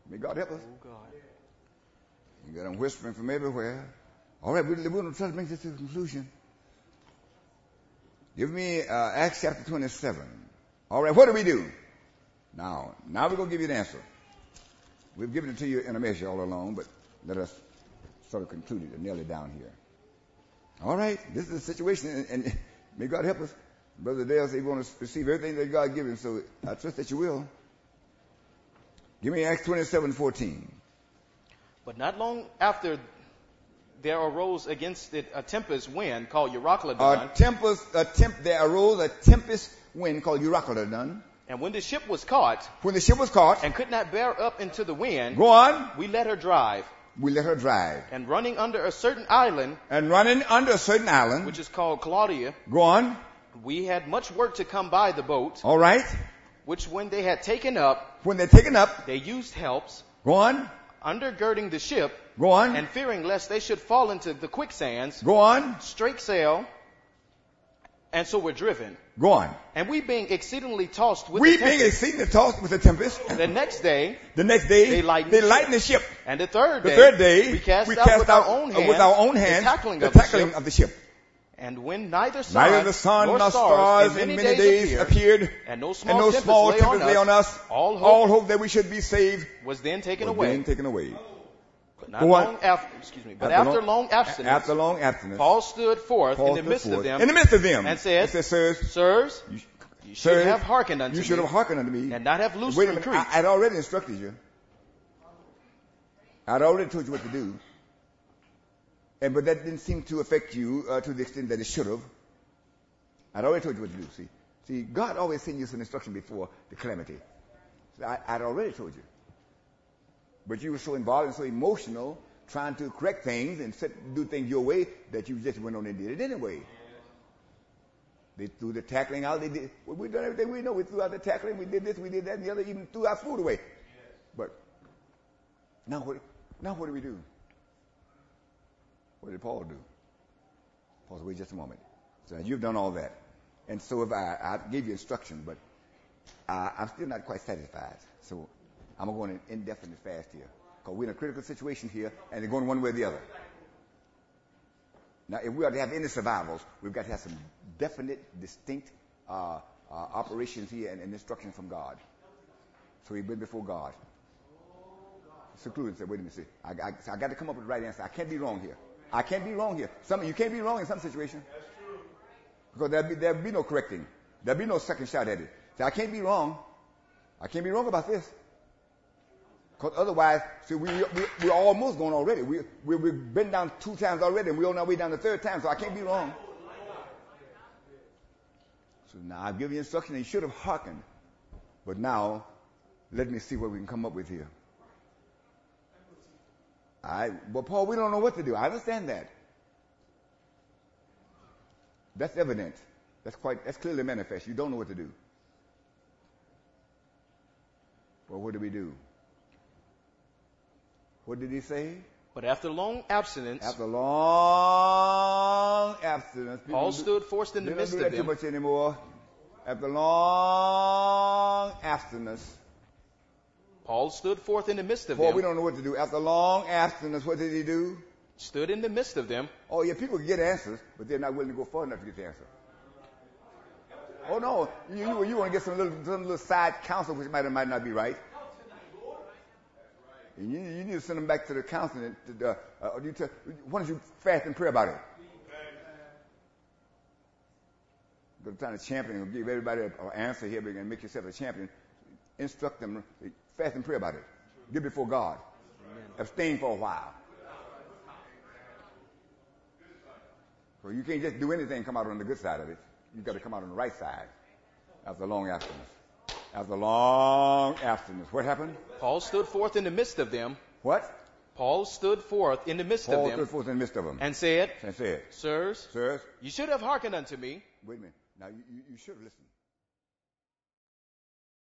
May God help us. Oh, God. You got them whispering from everywhere. All right, we're, we're going to try to bring this to a conclusion. Give me uh, Acts chapter 27. All right, what do we do? Now, now we're going to give you the answer. We've given it to you in a measure all along, but let us sort of conclude it and nail it down here. All right, this is the situation, and, and may God help us. Brother Dale said he wants to receive everything that God gives him, so I trust that you will. Give me Acts 27, 14. But not long after there arose against it a tempest wind called Euroclydon. A tempest, a temp, there arose a tempest wind called Euroclydon. And when the ship was caught When the ship was caught, and could not bear up into the wind, go on, we let her drive. we let her drive. And running under a certain island, And running under a certain island, which is called Clauda, go on, we had much work to come by the boat, all right. which when they had taken up, When they're taken up, they used helps, go on, undergirding the ship, go on, and fearing lest they should fall into the quicksands, go on, strake sail, and so we're driven. go on. And we being exceedingly tossed with We the being tempest, exceedingly tossed with the tempest. the next day, The next day, They lightened they the lightened the ship. and the third The day, third day, we cast out with our own uh, with our own hands the tackling, the of, tackling ship, of the ship. And when neither sun, Neither the sun nor nor stars, stars in many days appeared, appeared, and no and small, no tempest, small lay, tempest on lay on us, all hope All hope that we should be saved was then taken was away. then taken away. But not on. long after, excuse me, but After after, long- long abstinence, After long abstinence, Paul stood forth Paul in the midst of them in the midst of them, and said, said, "Sirs, Sirs, you, you should sirs, have hearkened unto you should me have hearkened unto me, and not have loosed Wait a minute, I, I'd already instructed you. I'd already told you what to do. And but that didn't seem to affect you uh, to the extent that it should have. I'd already told you what to do. See, see, God always sends you some instruction before the calamity. So I, I'd already told you. But you were so involved and so emotional, trying to correct things and set, do things your way, that you just went on and did it anyway. They threw the tackling out. They did. Well, we done everything we know. We threw out the tackling. We did this. We did that. And the other even threw our food away. But now what? Now what do we do? What did Paul do? Paul said, "Wait just a moment." So you've done all that, and so if I, I gave you instruction, but I, I'm still not quite satisfied. So I'm going to indefinite fast here, because we're in a critical situation here, and they're going one way or the other. Now, if we are to have any survivals, we've got to have some definite, distinct uh, uh, operations here and, and instruction from God. So he went before God. Secluded and said, wait a minute, see, I, I, I got to come up with the right answer. I can't be wrong here. I can't be wrong here. Some, you can't be wrong in some situation. Because there'll be, there'll be no correcting. There'll be no second shot at it. See, I can't be wrong. I can't be wrong about this. Because otherwise, see, we, we, we're almost going already. We, we, we've been down two times already, and we're on our way down the third time, so I can't be wrong. So now I've given you instruction, and you should have hearkened. But now, let me see what we can come up with here. Right. But Paul, we don't know what to do. I understand that. That's evident. That's quite, that's clearly manifest. You don't know what to do. Well, what do we do? What did he say? But after long abstinence, After long abstinence, Paul stood forth in the midst do of that too much anymore. After long abstinence, Paul stood forth in the midst of them. boy, we don't know what to do. After long abstinence, what did he do? stood in the midst of them, Oh yeah, people can get answers, but they're not willing to go far enough to get the answer. Oh no, you, you, you want to get some little, some little side counsel which might or might not be right. And you, you need to send them back to the council. And to the, uh, you tell, why don't you fast and pray about it? Go to time to champion and give everybody an answer here and make yourself a champion. Instruct them, fast and pray about it. Get before God. Abstain for a while. So you can't just do anything and come out on the good side of it. You've got to come out on the right side. After long abstinence. After long abstinence. What happened? Paul stood forth in the midst of them. What? Paul stood forth in the midst Paul of stood them forth in the midst of them. and said, and said, Sirs, Sirs, you should have hearkened unto me wait a minute. Now you, you, you should have listened.